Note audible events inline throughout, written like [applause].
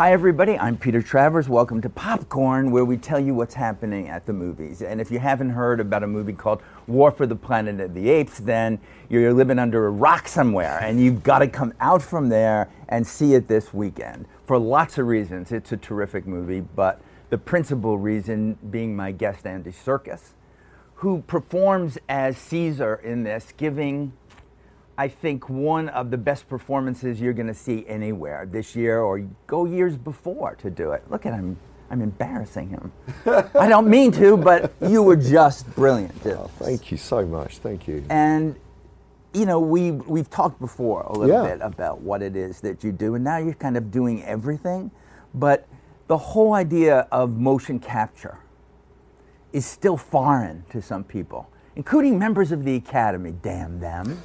Hi, everybody. I'm Peter Travers. Welcome to Popcorn, where we tell you what's happening at the movies. And if you haven't heard about a movie called War for the Planet of the Apes, then you're living under a rock somewhere, and you've got to come out from there and see it this weekend for lots of reasons. It's a terrific movie, but the principal reason being my guest, Andy Serkis, who performs as Caesar in this, giving I think one of the best performances you're going to see anywhere this year or go years before to do it. Look at him. I'm embarrassing him. I don't mean to, but you were just brilliant. Oh, thank you so much. Thank you. And you know, we we've talked before a little Yeah. bit about what it is that you do, and now you're kind of doing everything. But the whole idea of motion capture is still foreign to some people, including members of the Academy. Damn them.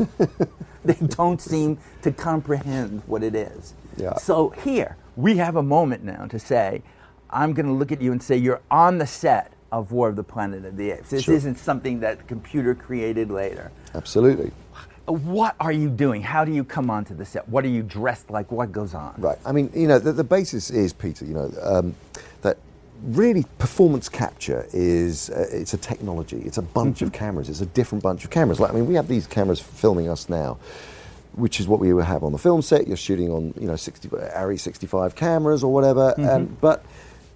[laughs] they don't seem to comprehend what it is. Yeah. So here, we have a moment now to say, I'm going to look at you and say, you're on the set of War of the Planet of the Apes. This Sure. isn't something that the computer created later. Absolutely. What are you doing? How do you come onto the set? What are you dressed like? What goes on? Right. I mean, you know, the, the basis is, Peter, you know, um, that really performance capture is uh, it's a technology. It's a bunch of mm-hmm. cameras. It's a different bunch of cameras. Like, I mean, we have these cameras filming us now. Which is what we would have on the film set. You're shooting on, you know, 60, ARRI 65 cameras or whatever. And, but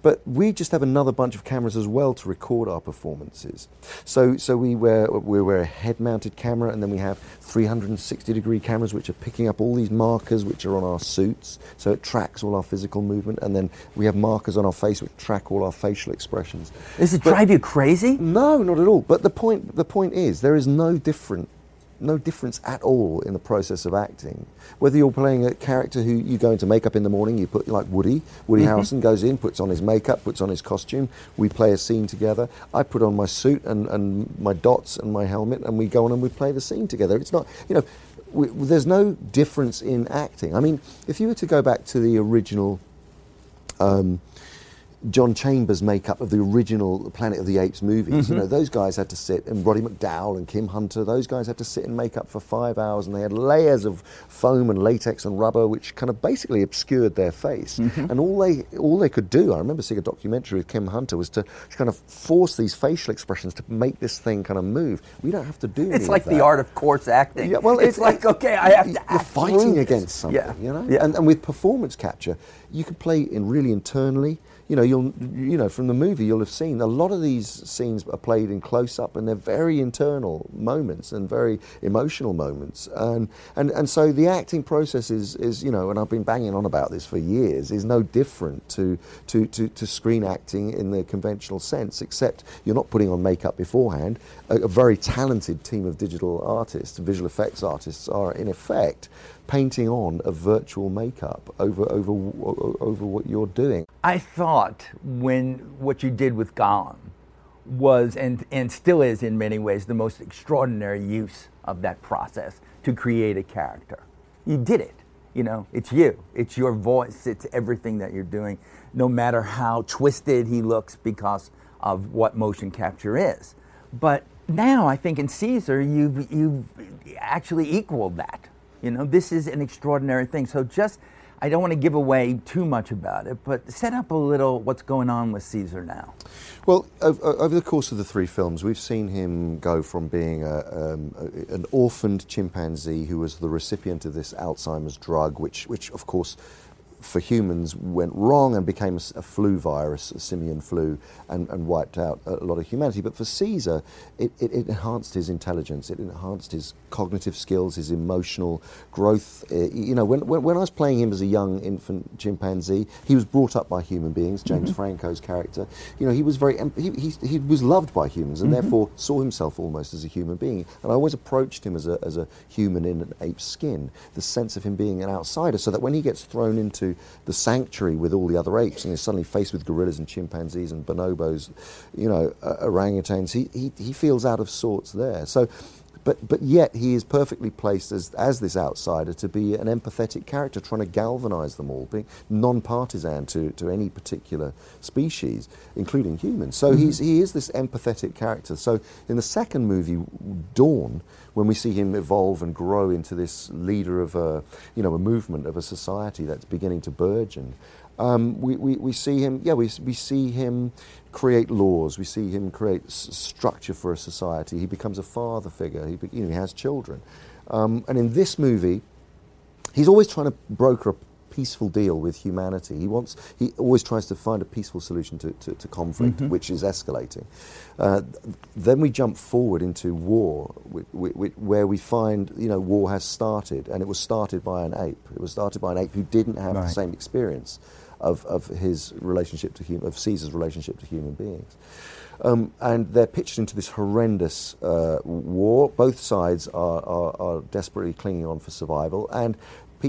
but we just have another bunch of cameras as well to record our performances. So, so we wear we wear a head-mounted camera, and then we have 360-degree cameras which are picking up all these markers which are on our suits. So it tracks all our physical movement, and then we have markers on our face which track all our facial expressions. Does it But- drive you crazy? no, not at all. But the point, the point is, there is no different, no difference at all in the process of acting. Whether you're playing a character who you go into makeup in the morning, you put like Woody. Woody Harrelson goes in, puts on his makeup, puts on his costume. We play a scene together. I put on my suit and, and my dots and my helmet, and we go on and we play the scene together. It's not, you know, we, there's no difference in acting. I mean, if you were to go back to the original. Um, John Chambers makeup of the original Planet of the Apes movies. You know, mm-hmm. those guys had to sit, and Roddy McDowall and Kim Hunter, those guys had to sit in makeup for five hours, and they had layers of foam and latex and rubber, which kind of basically obscured their face. Mm-hmm. And all they all they could do, I remember seeing a documentary with Kim Hunter, was to kind of force these facial expressions to make this thing kind of move. We don't have to do. It's like the art of coarse acting. Yeah, well, it's, like okay, I have to. You're act fighting against something, Yeah. you know. Yeah. And, and with performance capture, you can play in really internally. You know, you'll you know from the movie you'll have seen a lot of these scenes are played in close up, and they're very internal moments and very emotional moments. And and and so the acting process is is you know, and I've been banging on about this for years, is no different to to to, to screen acting in the conventional sense, except you're not putting on makeup beforehand. A, a very talented team of digital artists, visual effects artists, are in effect painting on a virtual makeup over over over what you're doing. I thought when what you did with Gollum was and and still is in many ways the most extraordinary use of that process to create a character. You did it. You know, it's you. It's your voice. It's everything that you're doing, no matter how twisted he looks because of what motion capture is. But now I think in Caesar you've you've actually equaled that. You know, this is an extraordinary thing. So just I don't want to give away too much about it, but set up a little what's going on with Caesar now. Well, over, the course of the three films, we've seen him go from being a, um, an orphaned chimpanzee who was the recipient of this Alzheimer's drug, which, which of course, for humans went wrong and became a flu virus, a simian flu, and, and wiped out a lot of humanity. But for Caesar, it, it, it enhanced his intelligence, it enhanced his cognitive skills, his emotional growth. Uh, you know, when, when, when I was playing him as a young infant chimpanzee, he was brought up by human beings, James Franco's character. You know, he was very, he, he, he was loved by humans and therefore saw himself almost as a human being. And I always approached him as a, as a human in an ape's skin, the sense of him being an outsider, so that when he gets thrown into the sanctuary with all the other apes and is suddenly faced with gorillas and chimpanzees and bonobos, you know, uh, orangutans, he, he, he feels out of sorts there. So, but, but yet he is perfectly placed as, as this outsider to be an empathetic character, trying to galvanize them all, being non partisan to, to any particular species, including humans. So he's, mm-hmm. he is this empathetic character. So in the second movie, Dawn, when we see him evolve and grow into this leader of a, you know, a movement of a society that's beginning to burgeon, Um, we, we, we see him, yeah, we, we see him create laws. We see him create s- structure for a society. He becomes a father figure. He, be, you know, he has children. Um, and in this movie, he's always trying to broker a peaceful deal with humanity. He wants, he always tries to find a peaceful solution to, to, to conflict, Mm-hmm. which is escalating. Uh, then we jump forward into war, where we find, you know, war has started, and it was started by an ape. It was started by an ape who didn't have the same experience of, of his relationship to hum- of Caesar's relationship to human beings. Um, and they're pitched into this horrendous uh, war. Both sides are, are, are desperately clinging on for survival, and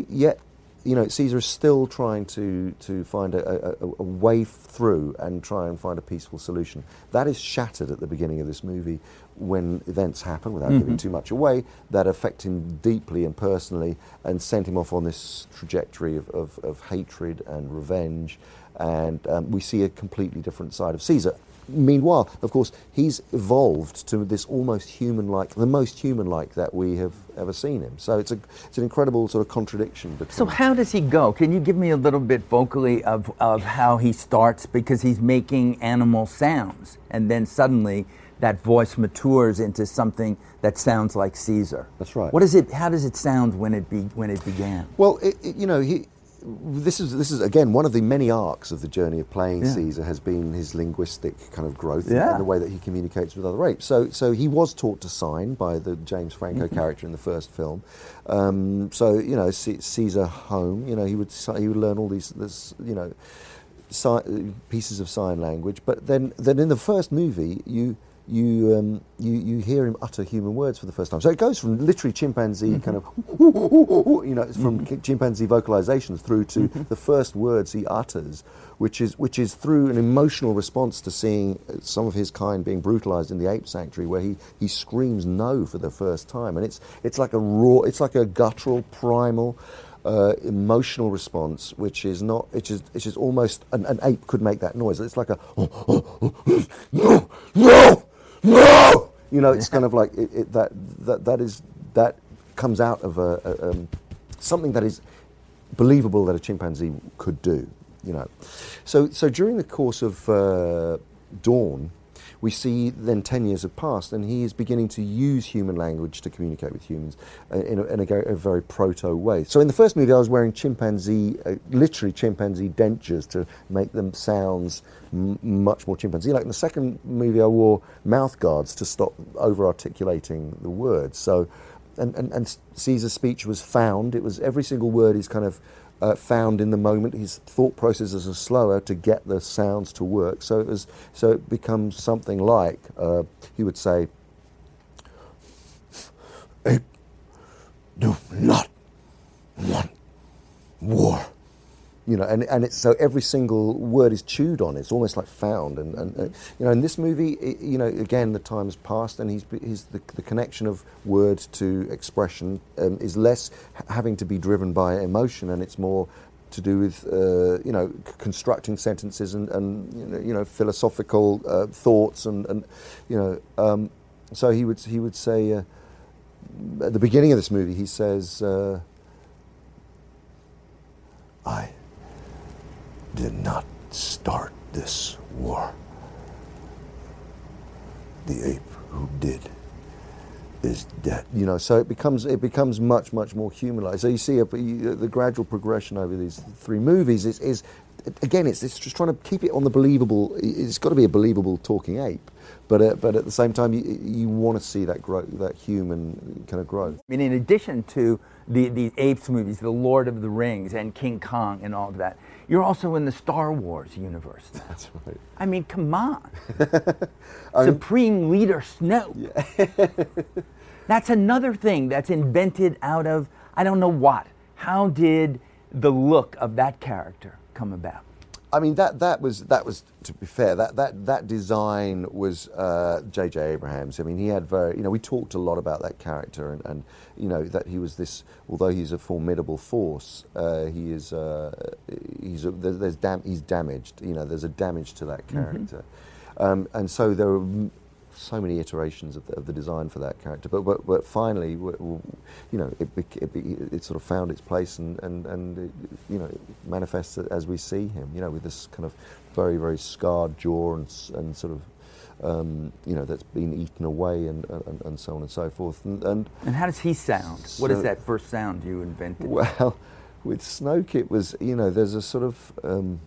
yet, you know, Caesar is still trying to, to find a, a, a way through and try and find a peaceful solution. That is shattered at the beginning of this movie when events happen, without giving too much away, that affect him deeply and personally and sent him off on this trajectory of, of, of hatred and revenge. And um, we see a completely different side of Caesar. Meanwhile, of course, he's evolved to this almost human-like, the most human-like that we have ever seen him. So it's a, it's an incredible sort of contradiction between. So how does he go? Can you give me a little bit vocally of, of how he starts? Because he's making animal sounds, and then suddenly that voice matures into something that sounds like Caesar. That's right. What is it? How does it sound when it be, when it began? Well, it, it- you know, he. This is this is again one of the many arcs of the journey of playing Yeah. Caesar has been his linguistic kind of growth Yeah. and the way that he communicates with other apes. So so he was taught to sign by the James Franco Mm-hmm. character in the first film. Um, so you know C- Caesar home. You know he would he would learn all these this you know si- pieces of sign language. But then then in the first movie you. You, um, you you hear him utter human words for the first time. So it goes from literally chimpanzee kind of [laughs] you know, from chimpanzee vocalizations through to the first words he utters, which is which is through an emotional response to seeing uh, some of his kind being brutalized in the ape sanctuary, where he, he screams no for the first time, and it's it's like a raw, it's like a guttural, primal. Uh, emotional response, which is not, which is, which is almost an, an ape could make that noise. It's like a [laughs] no, no, no. You know, it's [laughs] kind of like it, it, that, that. That is that comes out of a, a um, something that is believable that a chimpanzee could do. You know, so so during the course of uh, Dawn, we see then ten years have passed, and he is beginning to use human language to communicate with humans uh, in, a, in a, a very proto way. So in the first movie, I was wearing chimpanzee, uh, literally chimpanzee dentures to make them sounds m- much more chimpanzee. Like in the second movie, I wore mouth guards to stop over articulating the words. So and, and, and Caesar's speech was found. It was every single word is kind of uh, found in the moment. His thought processes are slower to get the sounds to work. So it was so it becomes something like uh, he would say, "Ape, do not want war." You know, and, and it's so every single word is chewed on. It's almost like found, and, and uh, you know, in this movie, i you know, again the time has passed, and he's, he's the, the connection of word to expression um, is less having to be driven by emotion, and it's more to do with uh, you know c- constructing sentences and, and you know, you know philosophical uh, thoughts, and, and you know, um, so he would he would say uh, at the beginning of this movie, he says. Uh, I did not start this war. The ape who did is dead. You know, so it becomes it becomes much much more humanized. So you see a, you, the gradual progression over these three movies is, is again it's, it's just trying to keep it on the believable. It's got to be a believable talking ape, but uh, but at the same time you, you want to see that growth, that human kind of growth. I mean, in addition to the, the apes movies, The Lord of the Rings, and King Kong, and all of that, you're also in the Star Wars universe. now. That's right. I mean, come on. [laughs] Supreme Leader Snoke. [laughs] that's another thing that's invented out of, I don't know what. How did the look of that character come about? I mean that that was that was to be fair that that that design was uh, J.J. Abrams. I mean he had very you know we talked a lot about that character and, and you know that he was this although he's a formidable force uh, he is uh, he's a, there's, there's dam- he's damaged you know there's a damage to that character um, and so there m- so many iterations of the, of the design for that character. But but, but finally, you know, it, it, it sort of found its place and and and it, you know it manifests as we see him. You know, with this kind of very very scarred jaw and and sort of. Um, you know that's been eaten away and, and, and so on and so forth and, and And how does he sound? what is that first sound you invented? well, with Snoke, it was you know there's a sort of um,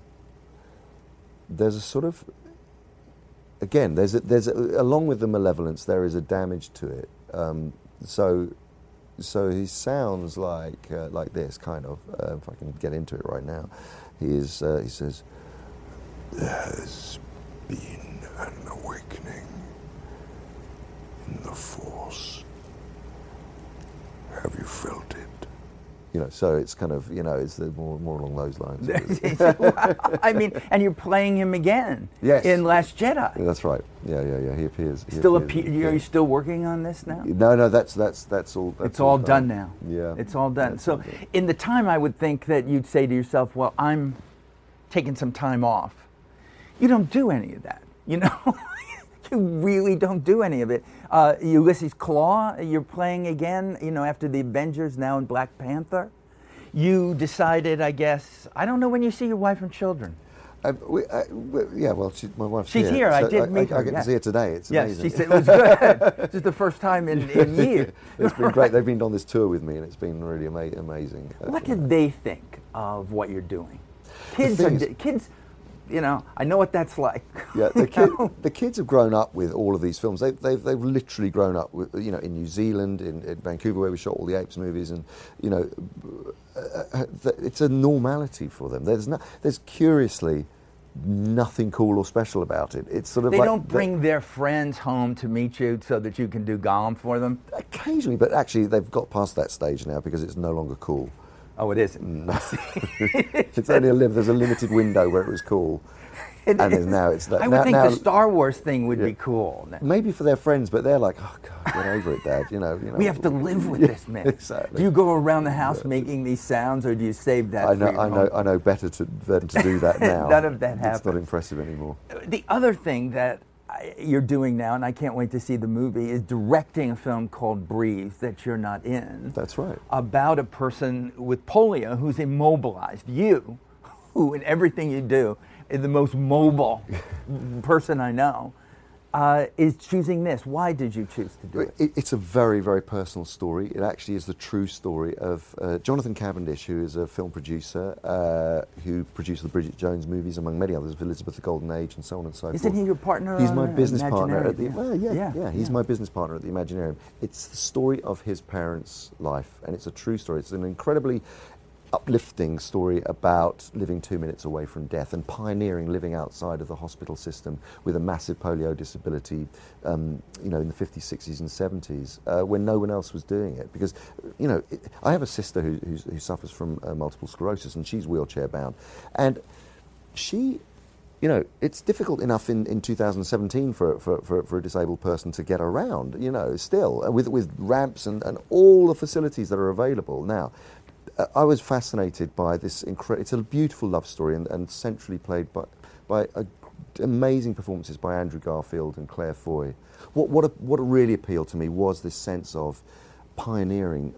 there's a sort of again there's a, there's a, along with the malevolence there is a damage to it. Um, so so he sounds like uh, like this kind of. Uh, if I can get into it right now, he is uh, he says There's been an awakening in the Force. Have you felt it? You know so it's kind of you know it's the more more along those lines. [laughs] I mean, and you're playing him again Yes. in Last Jedi. That's right. Yeah, yeah, yeah. He appears. he Still, appears appe- in- are you still working on this now? No, no, that's that's that's all. That's it's all done now. Yeah, It's all done. That's So, all done. in the time, I would think that you'd say to yourself, well, I'm taking some time off. You don't do any of that. You know, [laughs] really don't do any of it. Uh, Ulysses Klaue, you're playing again, you know, after the Avengers, now in Black Panther. You decided, I guess, I don't know when you see your wife and children. Uh, we, uh, we, yeah, well, she, my wife's She's here. here. I so did meet I, her, I get yeah. to see her today. It's yes, amazing. she said it was good. [laughs] this is the first time in, in [laughs] years. it's been [laughs] great. They've been on this tour with me, and it's been really ama- amazing. Uh, What did they think of what you're doing? Kids are is- kids. You know, I know what that's like. Yeah, the, [laughs] kid, the kids have grown up with all of these films. They've, they've, they've literally grown up with, you know, in New Zealand, in, in Vancouver, where we shot all the Apes movies, and you know, uh, uh, it's a normality for them. There's no, there's curiously nothing cool or special about it. It's sort of They like don't the- bring their friends home to meet you so that you can do Gollum for them. occasionally, but actually they've got past that stage now because it's no longer cool. Oh, it isn't. it's [laughs] mm. [laughs] only a lim- there's a limited window where it was cool, [laughs] It and is. now it's that. I now, would think now- the Star Wars thing would Yeah. be cool. maybe for their friends, but they're like, oh god, get over it, Dad. You know, you know. We have to live with Yeah, this man. Exactly. Do you go around the house making these sounds, or do you save that? I know, I know, home? I know better to, than to do that now. None of that It's not impressive anymore. The other thing that you're doing now, and I can't wait to see the movie, is directing a film called Breathe that you're not in. That's right. About a person with polio who's immobilized. You, who in everything you do is the most mobile [laughs] person I know, uh, is choosing this. Why did you choose to do it? It, it's a very, very personal story. It actually is the true story of uh, Jonathan Cavendish, who is a film producer uh, who produced the Bridget Jones movies, among many others, of Elizabeth the Golden Age and so on and so forth. Isn't he your partner? He's my business partner at the Imaginarium? well, yeah, yeah, yeah, He's yeah. my business partner at the Imaginarium. It's the story of his parents' life, and it's a true story. It's an incredibly uplifting story about living two minutes away from death and pioneering living outside of the hospital system with a massive polio disability, um, you know, in the 50s, 60s, and 70s, uh, when no one else was doing it. Because, you know, it, I have a sister who, who suffers from uh, multiple sclerosis, and she's wheelchair bound, and she you know, it's difficult enough in, in 2017 for, for, for, for a disabled person to get around, you know, still, uh, with, with ramps and, and all the facilities that are available. Now, I was fascinated by this incredible, it's a beautiful love story and, and centrally played by, by a, amazing performances by Andrew Garfield and Claire Foy. What, what, what really appealed to me was this sense of pioneering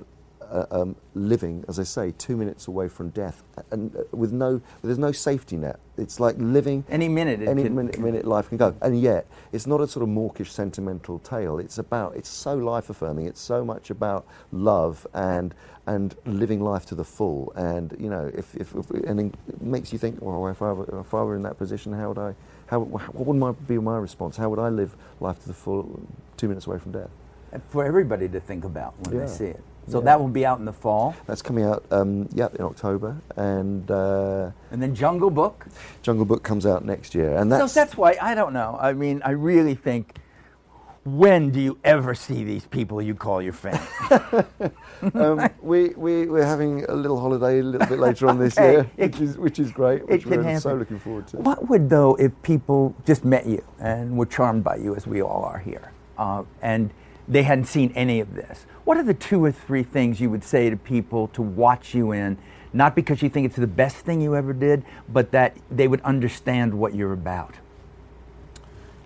uh, um, living, as I say, two minutes away from death, and uh, with no, there's no safety net. It's like living Any minute it any can- minute, minute life can go, and yet it's not a sort of mawkish, sentimental tale. It's about, it's so life affirming. It's so much about love and and living life to the full. And you know, if, if, if and it makes you think, well, if I were, if I were in that position, how would I, how what would my, be my response? How would I live life to the full, two minutes away from death? For everybody to think about when Yeah. they see it. So Yeah. that will be out in the fall. That's coming out, um, yeah, in October, and uh, And then Jungle Book. Jungle Book comes out next year, and So that's that's why I don't know. I mean, I really think. When do you ever see these people you call your fans? [laughs] um, we, we, we're having a little holiday a little bit later on this [laughs] Okay. year, It- which is, which is great, which we're so looking forward to. What would though if people just met you and were charmed by you, as we all are here, uh, and they hadn't seen any of this? What are the two or three things you would say to people to watch you in, not because you think it's the best thing you ever did, but that they would understand what you're about?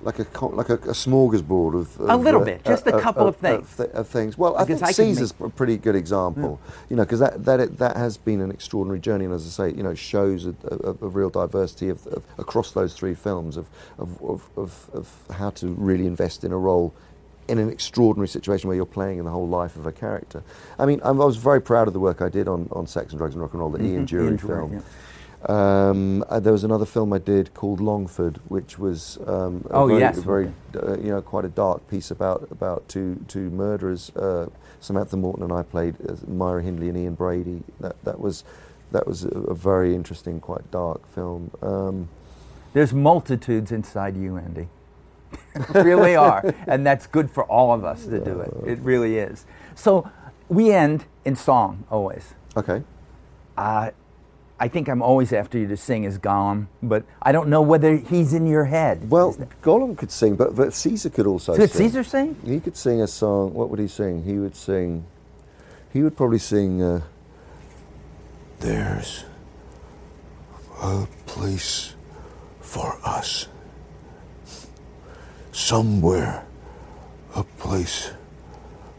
like a like a, a smorgasbord of, A little uh, bit, just a uh, couple uh, of things. Uh, th- of things. Well, I Because think I Caesar's make- a pretty good example. Hmm. You know, because that that it, that has been an extraordinary journey, and as I say, you know, shows a, a, a real diversity of, of across those three films of of, of, of of how to really invest in a role. In an extraordinary situation where you're playing in the whole life of a character. I mean, I'm, I was very proud of the work I did on, on Sex and Drugs and Rock and Roll, the Ian Mhm, Dury Ian film. yeah. Um, uh, there was another film I did called Longford, which was um, a Oh, very, yes. very uh, you know quite a dark piece about about two two murderers. Uh, Samantha Morton and I played uh, Myra Hindley and Ian Brady. That that was that was a, a very interesting, quite dark film. Um, There's multitudes inside you, Andy. [laughs] really are. And that's good for all of us to do it. It really is. So we end in song always. okay, Uh, I think I'm always after you to sing as Gollum, but I don't know whether he's in your head. well, Gollum could sing, but but Caesar could also. could sing. Caesar sing? He could sing a song. What would he sing? He would sing. He would probably sing. Uh, There's a place for us. Somewhere, a place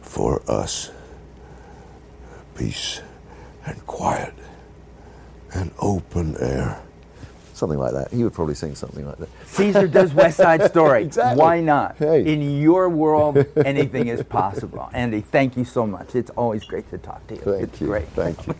for us. Peace and quiet and open air. something like that. He would probably sing something like that. Caesar does West Side [laughs] Story. Exactly. Why not? Hey. In your world, anything is possible. Andy, thank you so much. It's always great to talk to you. Thank it's you. great. Thank you.